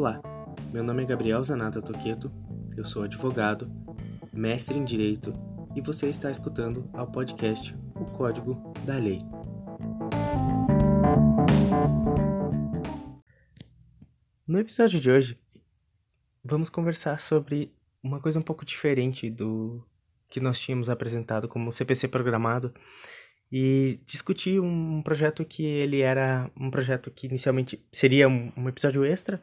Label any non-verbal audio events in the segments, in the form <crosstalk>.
Olá, meu nome é Gabriel Zanata Toqueto, eu sou advogado, mestre em Direito e você está escutando ao podcast O Código da Lei. No episódio de hoje, vamos conversar sobre uma coisa um pouco diferente do que nós tínhamos apresentado como CPC programado e discutir um projeto que ele era um projeto que inicialmente seria um, um episódio extra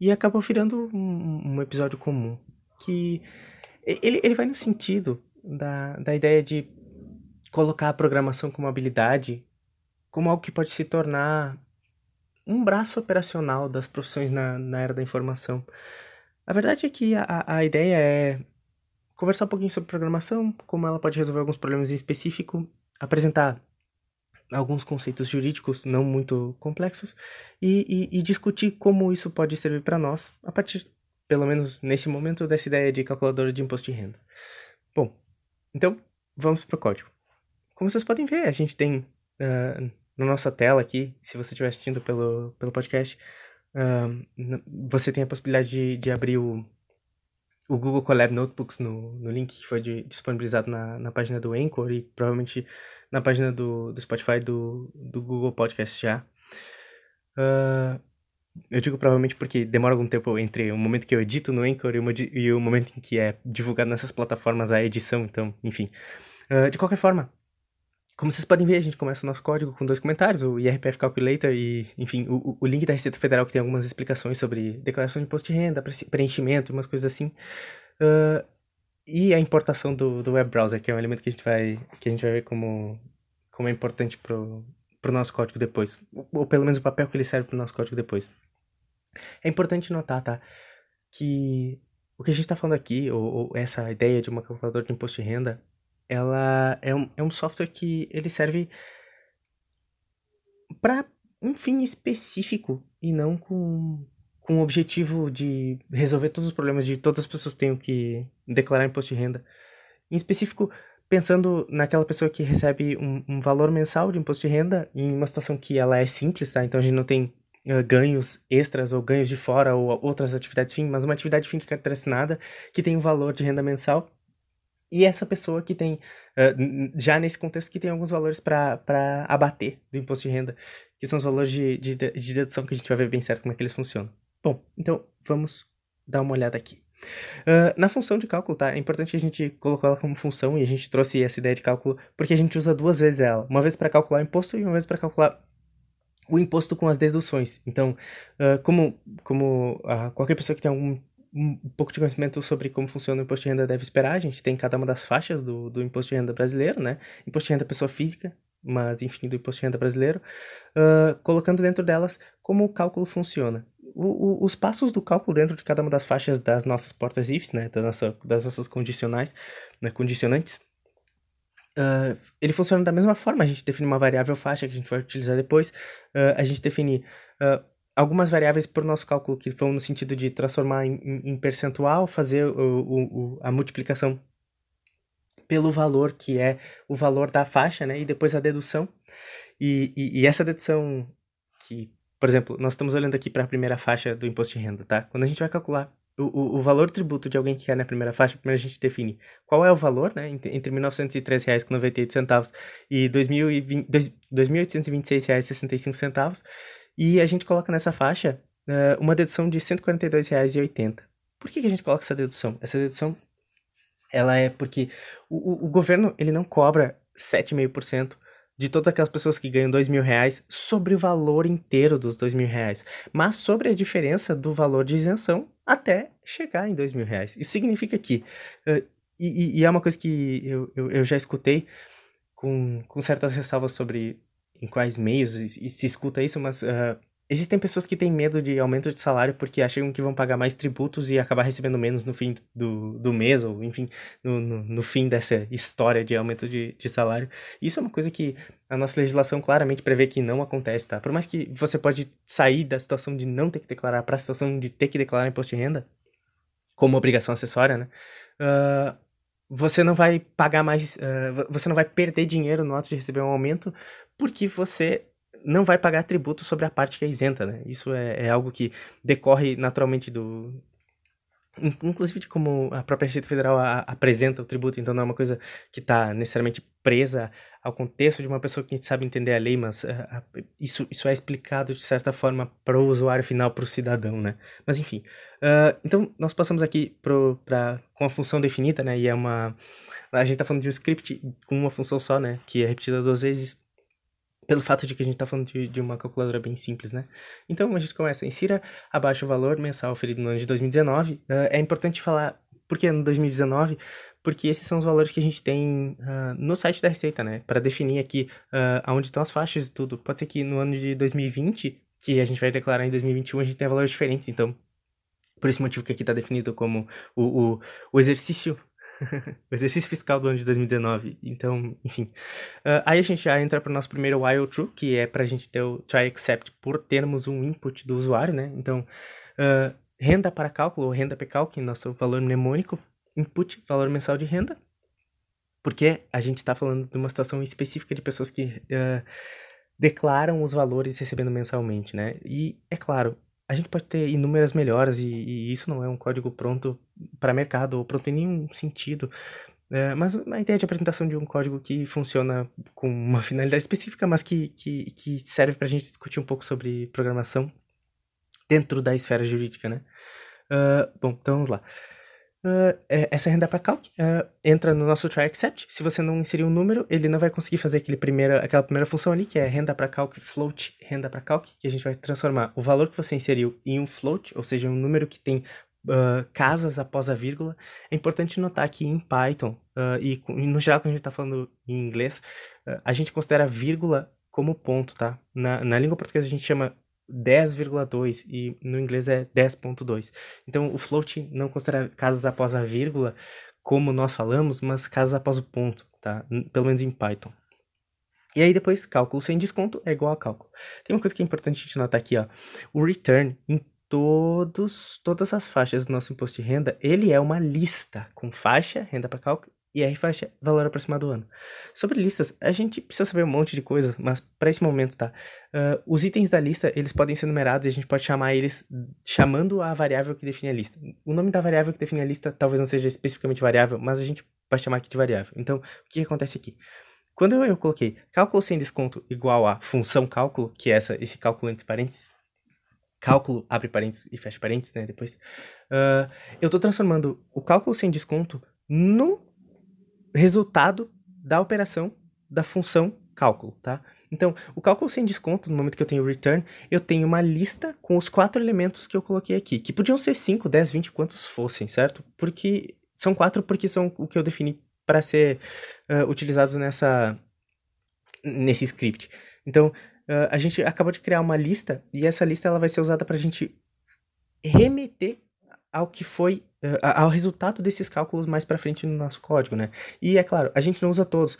e acabou virando um, um, episódio comum que ele, ele vai no sentido da, da ideia de colocar a programação como habilidade como algo que pode se tornar um braço operacional das profissões na, na era da informação. A verdade é que a, a ideia é conversar um pouquinho sobre programação, como ela pode resolver alguns problemas em específico apresentar alguns conceitos jurídicos não muito complexos e, e, e discutir como isso pode servir para nós, a partir, pelo menos nesse momento, dessa ideia de calculadora de imposto de renda. Bom, então vamos para o código. Como vocês podem ver, a gente tem uh, na nossa tela aqui, se você estiver assistindo pelo, pelo podcast, uh, você tem a possibilidade de, de abrir o, o Google Colab Notebooks no, no link que foi de, disponibilizado na, na página do Anchor e provavelmente na página do, do Spotify do, do Google Podcast já. Uh, eu digo provavelmente porque demora algum tempo entre o momento que eu edito no Anchor e o, e o momento em que é divulgado nessas plataformas a edição, então, enfim. Uh, de qualquer forma, como vocês podem ver, a gente começa o nosso código com dois comentários, o IRPF Calculator e, enfim, o, o link da Receita Federal que tem algumas explicações sobre declaração de imposto de renda, preenchimento umas coisas assim. Uh, e a importação do, do web browser, que é um elemento que a gente vai, que a gente vai ver como, como é importante pro, pro nosso código depois. Ou, ou pelo menos o papel que ele serve pro nosso código depois. É importante notar, tá? Que o que a gente está falando aqui, ou, ou essa ideia de uma calculadora de imposto de renda, ela é um, é um software que ele serve para um fim específico e não com, com o objetivo de resolver todos os problemas de todas as pessoas que tenham que declarar imposto de renda. Em específico, pensando naquela pessoa que recebe um, um valor mensal de imposto de renda em uma situação que ela é simples, tá? Então a gente não tem uh, ganhos extras ou ganhos de fora ou outras atividades fim, mas uma atividade fim de carteira assinada que tem um valor de renda mensal e essa pessoa que tem, já nesse contexto, que tem alguns valores para abater do imposto de renda, que são os valores de, de, de dedução que a gente vai ver bem certo como é que eles funcionam. Bom, então vamos dar uma olhada aqui. Uh, na função de cálculo, tá? É importante que a gente colocou ela como função e a gente trouxe essa ideia de cálculo porque a gente usa duas vezes ela. Uma vez para calcular o imposto e uma vez para calcular o imposto com as deduções. Então, uh, como, como qualquer pessoa que tem algum um pouco de conhecimento sobre como funciona o imposto de renda deve esperar. A gente tem cada uma das faixas do, do imposto de renda brasileiro, né? Imposto de renda pessoa física, mas enfim, do imposto de renda brasileiro, uh, colocando dentro delas como o cálculo funciona. O, o, os passos do cálculo dentro de cada uma das faixas das nossas portas ifs, né? Da nossa, das nossas condicionais, né? condicionantes, uh, ele funciona da mesma forma. A gente define uma variável faixa que a gente vai utilizar depois. Uh, a gente define algumas variáveis para o nosso cálculo que vão no sentido de transformar em, em percentual, fazer o, o, a multiplicação pelo valor, que é o valor da faixa, né? E depois a dedução. E, e, e essa dedução que, por exemplo, nós estamos olhando aqui para a primeira faixa do imposto de renda, tá? Quando a gente vai calcular o, o, o valor tributo de alguém que quer na primeira faixa, primeiro a gente define qual é o valor, né? Entre R$ 1.903,98 e R$ 2.826,65 e a gente coloca nessa faixa uh, uma dedução de R$ 142,80. Por que, que a gente coloca essa dedução? Essa dedução ela é porque o, o governo ele não cobra 7,5% de todas aquelas pessoas que ganham dois mil reais sobre o valor inteiro dos dois mil reais, mas sobre a diferença do valor de isenção até chegar em dois mil reais. Isso significa que, uh, e, e, é uma coisa que eu, eu, eu já escutei com, com certas ressalvas sobre em quais meios e, se escuta isso, mas uh, existem pessoas que têm medo de aumento de salário porque acham que vão pagar mais tributos e acabar recebendo menos no fim do, do mês, ou enfim, no, no, no fim dessa história de aumento de, de salário. Isso é uma coisa que a nossa legislação claramente prevê que não acontece, tá? Por mais que você pode sair da situação de não ter que declarar para a situação de ter que declarar imposto de renda, como obrigação acessória, né? Uh, você não vai pagar mais, uh, você não vai perder dinheiro no ato de receber um aumento, porque você não vai pagar tributo sobre a parte que é isenta, né? Isso é, é algo que decorre naturalmente do, inclusive de como a própria Receita Federal a, apresenta o tributo, então não é uma coisa que está necessariamente presa ao contexto de uma pessoa que sabe entender a lei, mas uh, isso, isso é explicado de certa forma para o usuário final, para o cidadão, né? Mas enfim, uh, então nós passamos aqui pro, pra, com a função definida, né? E é uma... A gente está falando de um script com uma função só, né? Que é repetida duas vezes pelo fato de que a gente está falando de, de, uma calculadora bem simples, né? Então a gente começa, insira abaixo o valor mensal oferido no ano de 2019. Uh, é importante falar por que no 2019, porque esses são os valores que a gente tem uh, no site da Receita, né? Para definir aqui uh, aonde estão as faixas e tudo. Pode ser que no ano de 2020, que a gente vai declarar em 2021, a gente tenha valores diferentes, então por esse motivo que aqui está definido como o, o, o exercício <laughs> o exercício fiscal do ano de 2019. Então, enfim. Uh, aí a gente já entra para o nosso primeiro while true, que é para a gente ter o try except por termos um input do usuário, né? Então, uh, renda para cálculo, ou renda pcalc, nosso valor mnemônico, input, valor mensal de renda, porque a gente está falando de uma situação específica de pessoas que uh, declaram os valores recebendo mensalmente, né? E, é claro, a gente pode ter inúmeras melhoras e, e isso não é um código pronto para mercado ou pronto em nenhum sentido. É, mas a ideia de apresentação de um código que funciona com uma finalidade específica, mas que, que, que serve para a gente discutir um pouco sobre programação dentro da esfera jurídica, né? Uh, bom, então vamos lá. Uh, essa renda para calc uh, entra no nosso try except. Se você não inserir um número, ele não vai conseguir fazer aquele primeira, aquela primeira função ali, que é renda para calc float, renda para calc, que a gente vai transformar o valor que você inseriu em um float, ou seja, um número que tem uh, casas após a vírgula. É importante notar que em Python, e no geral quando a gente está falando em inglês, a gente considera vírgula como ponto, tá? Na, na língua portuguesa a gente chama 10,2 e no inglês é 10.2. Então o float não considera casas após a vírgula, como nós falamos, mas casas após o ponto, tá? Pelo menos em Python. E aí depois, cálculo sem desconto é igual a cálculo. Tem uma coisa que é importante a gente notar aqui, ó. O return em todos, todas as faixas do nosso imposto de renda, ele é uma lista com faixa, renda para cálculo e aí faixa valor aproximado do ano. Sobre listas, a gente precisa saber um monte de coisas, mas para esse momento, tá? Uh, os itens da lista, eles podem ser numerados e a gente pode chamar eles chamando a variável que define a lista. O nome da variável que define a lista talvez não seja especificamente variável, mas a gente vai chamar aqui de variável. Então, o que acontece aqui? Quando eu, eu coloquei cálculo sem desconto igual a função cálculo, que é essa, esse cálculo entre parênteses, cálculo abre parênteses e fecha parênteses, né, depois, uh, eu estou transformando o cálculo sem desconto no resultado da operação da função cálculo, tá? Então, o cálculo sem desconto, no momento que eu tenho return, eu tenho uma lista com os quatro elementos que eu coloquei aqui, que podiam ser 5, 10, 20, quantos fossem, certo? Porque são quatro porque são o que eu defini para ser uh, utilizados nessa nesse script. Então, uh, a gente acabou de criar uma lista e essa lista ela vai ser usada para a gente remeter ao que foi ao resultado desses cálculos mais para frente no nosso código, né? E é claro, a gente não usa todos.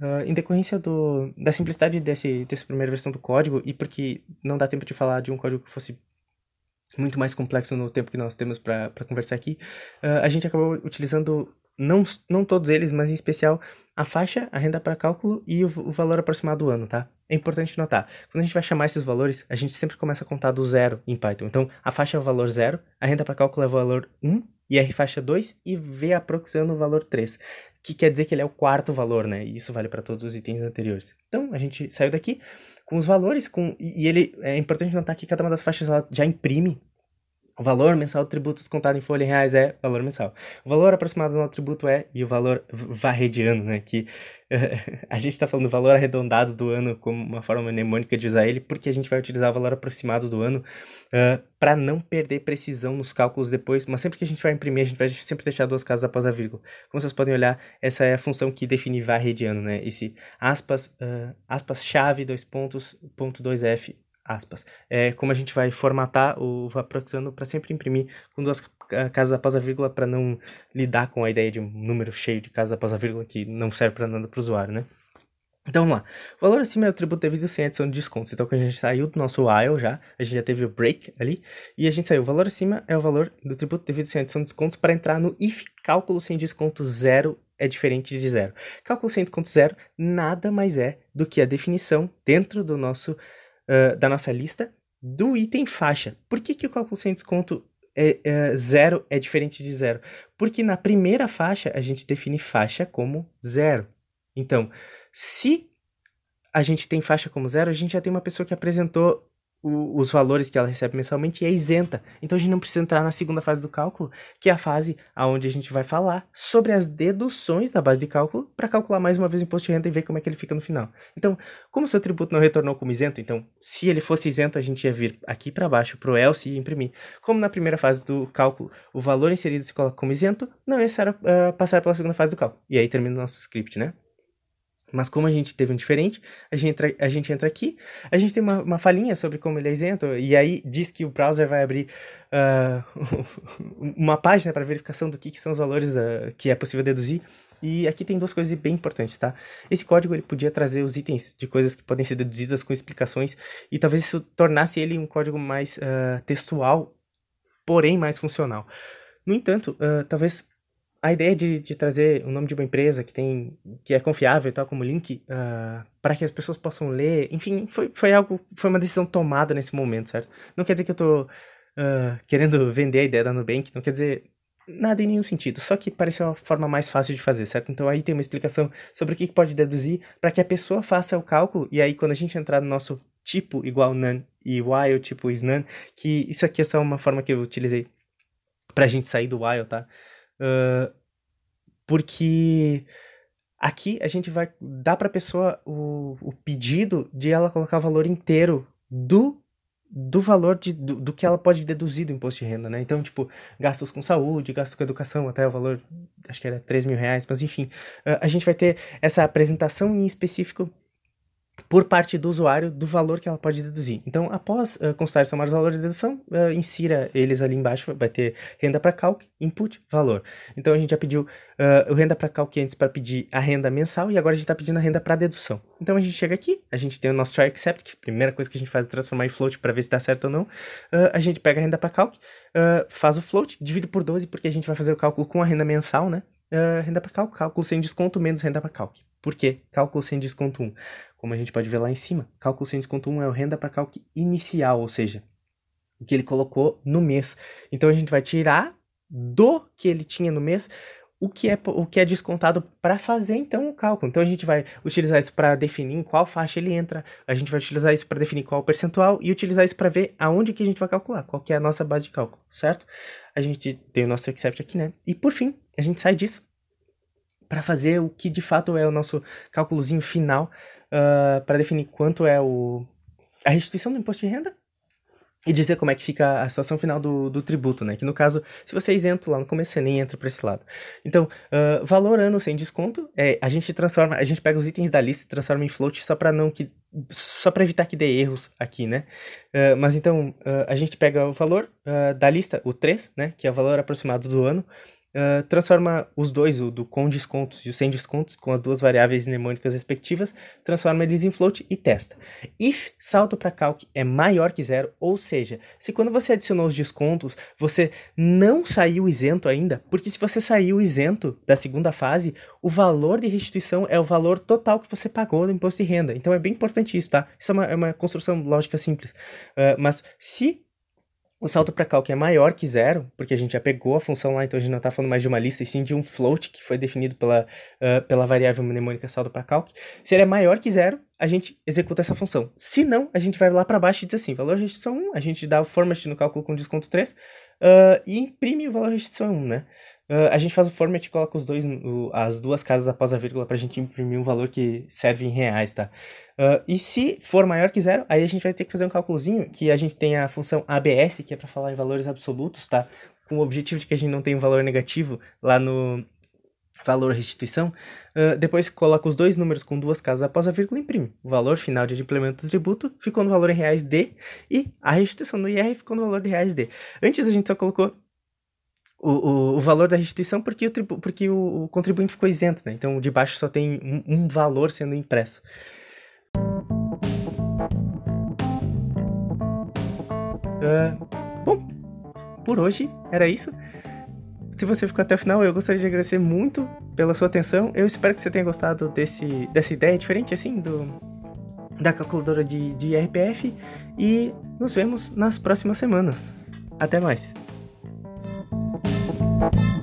Uh, em decorrência do, da simplicidade desse, dessa primeira versão do código, e porque não dá tempo de falar de um código que fosse muito mais complexo no tempo que nós temos para conversar aqui, uh, a gente acabou utilizando, não, não todos eles, mas em especial, a faixa, a renda para cálculo e o, o, valor aproximado do ano, tá? É importante notar, quando a gente vai chamar esses valores, a gente sempre começa a contar do zero em Python. Então, a faixa é o valor zero, a renda para cálculo é o valor 1, e R faixa 2, e V aproximando o valor 3, que quer dizer que ele é o quarto valor, né? E isso vale para todos os itens anteriores. Então, a gente saiu daqui com os valores, com e ele é importante notar que cada uma das faixas já imprime o valor mensal do tributo descontado em folha em reais é valor mensal. O valor aproximado do tributo é, e o valor varrediano, né? Que uh, <laughs> a gente está falando do valor arredondado do ano como uma forma mnemônica de usar ele, porque a gente vai utilizar o valor aproximado do ano uh, para não perder precisão nos cálculos depois. Mas sempre que a gente vai imprimir, a gente vai sempre deixar duas casas após a vírgula. Como vocês podem olhar, essa é a função que define varrediano, né? Esse aspas, uh, aspas chave, dois pontos, ponto 2f aspas. É como a gente vai formatar o Vaproxano para sempre imprimir com duas casas após a vírgula para não lidar com a ideia de um número cheio de casas após a vírgula que não serve para nada para o usuário, né? Então vamos lá. O valor acima é o tributo devido sem adição de descontos. Então, quando a gente saiu do nosso while já, a gente já teve o break ali, e a gente saiu. O valor acima é o valor do tributo devido sem adição de descontos para entrar no if cálculo sem desconto zero é diferente de zero. Cálculo sem desconto zero nada mais é do que a definição dentro do nosso uh, da nossa lista do item faixa. Por que, que o cálculo sem desconto é, é, zero é diferente de zero? Porque na primeira faixa a gente define faixa como zero. Então, se a gente tem faixa como zero, a gente já tem uma pessoa que apresentou o, os valores que ela recebe mensalmente e é isenta. Então a gente não precisa entrar na segunda fase do cálculo, que é a fase onde a gente vai falar sobre as deduções da base de cálculo para calcular mais uma vez o imposto de renda e ver como é que ele fica no final. Então, como seu tributo não retornou como isento, então se ele fosse isento, a gente ia vir aqui para baixo para o ELSE e imprimir. Como na primeira fase do cálculo o valor inserido se coloca como isento, não é necessário uh, passar pela segunda fase do cálculo. E aí termina o nosso script, né? Mas como a gente teve um diferente, a gente entra, a gente entra aqui, a gente tem uma, uma falinha sobre como ele é isento, e aí diz que o browser vai abrir uh, <laughs> uma página para verificação do que, que, são os valores uh, que é possível deduzir. E aqui tem duas coisas bem importantes, tá? Esse código ele podia trazer os itens de coisas que podem ser deduzidas com explicações, e talvez isso tornasse ele um código mais uh, textual, porém mais funcional. No entanto, talvez a ideia de, de trazer o nome de uma empresa que tem que é confiável tal como link uh, ah, para que as pessoas possam ler, enfim, foi, foi algo, foi uma decisão tomada nesse momento, certo? Não quer dizer que eu tô uh, querendo vender a ideia da Nubank, não quer dizer nada em nenhum sentido, só que pareceu a forma mais fácil de fazer, certo? Então aí tem uma explicação sobre o que pode deduzir para que a pessoa faça o cálculo e aí quando a gente entrar no nosso tipo igual none e while tipo is none, que isso aqui é só uma forma que eu utilizei para a gente sair do while, tá? Uh, porque aqui a gente vai dar para a pessoa o, o pedido de ela colocar o valor inteiro do do valor de, do, do, que ela pode deduzir do imposto de renda, né? Então, tipo, gastos com saúde, gastos com educação, até o valor, acho que era 3 mil reais, mas enfim, a gente vai ter essa apresentação em específico por parte do usuário do valor que ela pode deduzir. Então, após uh, consultar somar os valores de dedução, uh, insira eles ali embaixo, vai ter renda para calc, input, valor. Então, a gente já pediu uh, o renda para calc antes para pedir a renda mensal e agora a gente está pedindo a renda para dedução. Então, a gente chega aqui, a gente tem o nosso try accept, que a primeira coisa que a gente faz é transformar em float para ver se está certo ou não. a gente pega a renda para calc, faz o float, divide por 12, porque a gente vai fazer o cálculo com a renda mensal, né? renda para calc, cálculo sem desconto menos renda para calc. Por quê? Cálculo sem desconto 1 como a gente pode ver lá em cima. Cálculo sem desconto 1 é o renda para cálculo inicial, ou seja, o que ele colocou no mês. Então a gente vai tirar do que ele tinha no mês o que é, o que é descontado para fazer então o cálculo. Então a gente vai utilizar isso para definir em qual faixa ele entra, a gente vai utilizar isso para definir qual percentual e utilizar isso para ver aonde que a gente vai calcular, qual que é a nossa base de cálculo, certo? A gente tem o nosso accept aqui, né? E por fim, a gente sai disso para fazer o que de fato é o nosso cálculozinho final uh, para definir quanto é o, a restituição do imposto de renda e dizer como é que fica a situação final do, do tributo, né? Que no caso, se você é isento lá no começo, você nem entra para esse lado. Então, uh, valor ano sem desconto, é, a gente transforma, a gente pega os itens da lista e transforma em float só para não que só para evitar que dê erros aqui, né? Uh, mas então, uh, a gente pega o valor da lista, o 3, né? Que é o valor aproximado do ano, Uh, transforma os dois, o do com descontos e o sem descontos, com as duas variáveis mnemônicas respectivas, transforma eles em float e testa. If salto para calc é maior que zero, ou seja, se quando você adicionou os descontos, você não saiu isento ainda, porque se você saiu isento da segunda fase, o valor de restituição é o valor total que você pagou no imposto de renda. Então é bem importante isso, tá? Isso é uma, é uma construção lógica simples. Uh, mas se o salto para calc é maior que zero, porque a gente já pegou a função lá, então a gente não está falando mais de uma lista, e sim de um float que foi definido pela, uh, pela variável mnemônica salto para calc. Se ele é maior que zero, a gente executa essa função. Se não, a gente vai lá para baixo e diz assim, valor restrição 1, a gente dá o format no cálculo com desconto 3 uh, e imprime o valor restrição 1, né? Uh, a gente faz o format e coloca os dois, o, as duas casas após a vírgula para a gente imprimir um valor que serve em reais, tá? Uh, e se for maior que zero, aí a gente vai ter que fazer um cálculozinho que a gente tem a função ABS, que é para falar em valores absolutos, tá? Com o objetivo de que a gente não tenha um valor negativo lá no valor restituição. Uh, depois coloca os dois números com duas casas após a vírgula e imprime. O valor final de implemento do tributo ficou no valor em reais D e a restituição do IR ficou no valor de reais D. Antes a gente só colocou o, o, o, valor da restituição porque, o, porque o, o, contribuinte ficou isento, né? Então, de baixo só tem um, um valor sendo impresso. Uh, bom, por hoje era isso. Se você ficou até o final, eu gostaria de agradecer muito pela sua atenção. Eu espero que você tenha gostado desse, dessa ideia diferente, assim, do, da calculadora de, de RPF e nos vemos nas próximas semanas. Até mais! Thank you.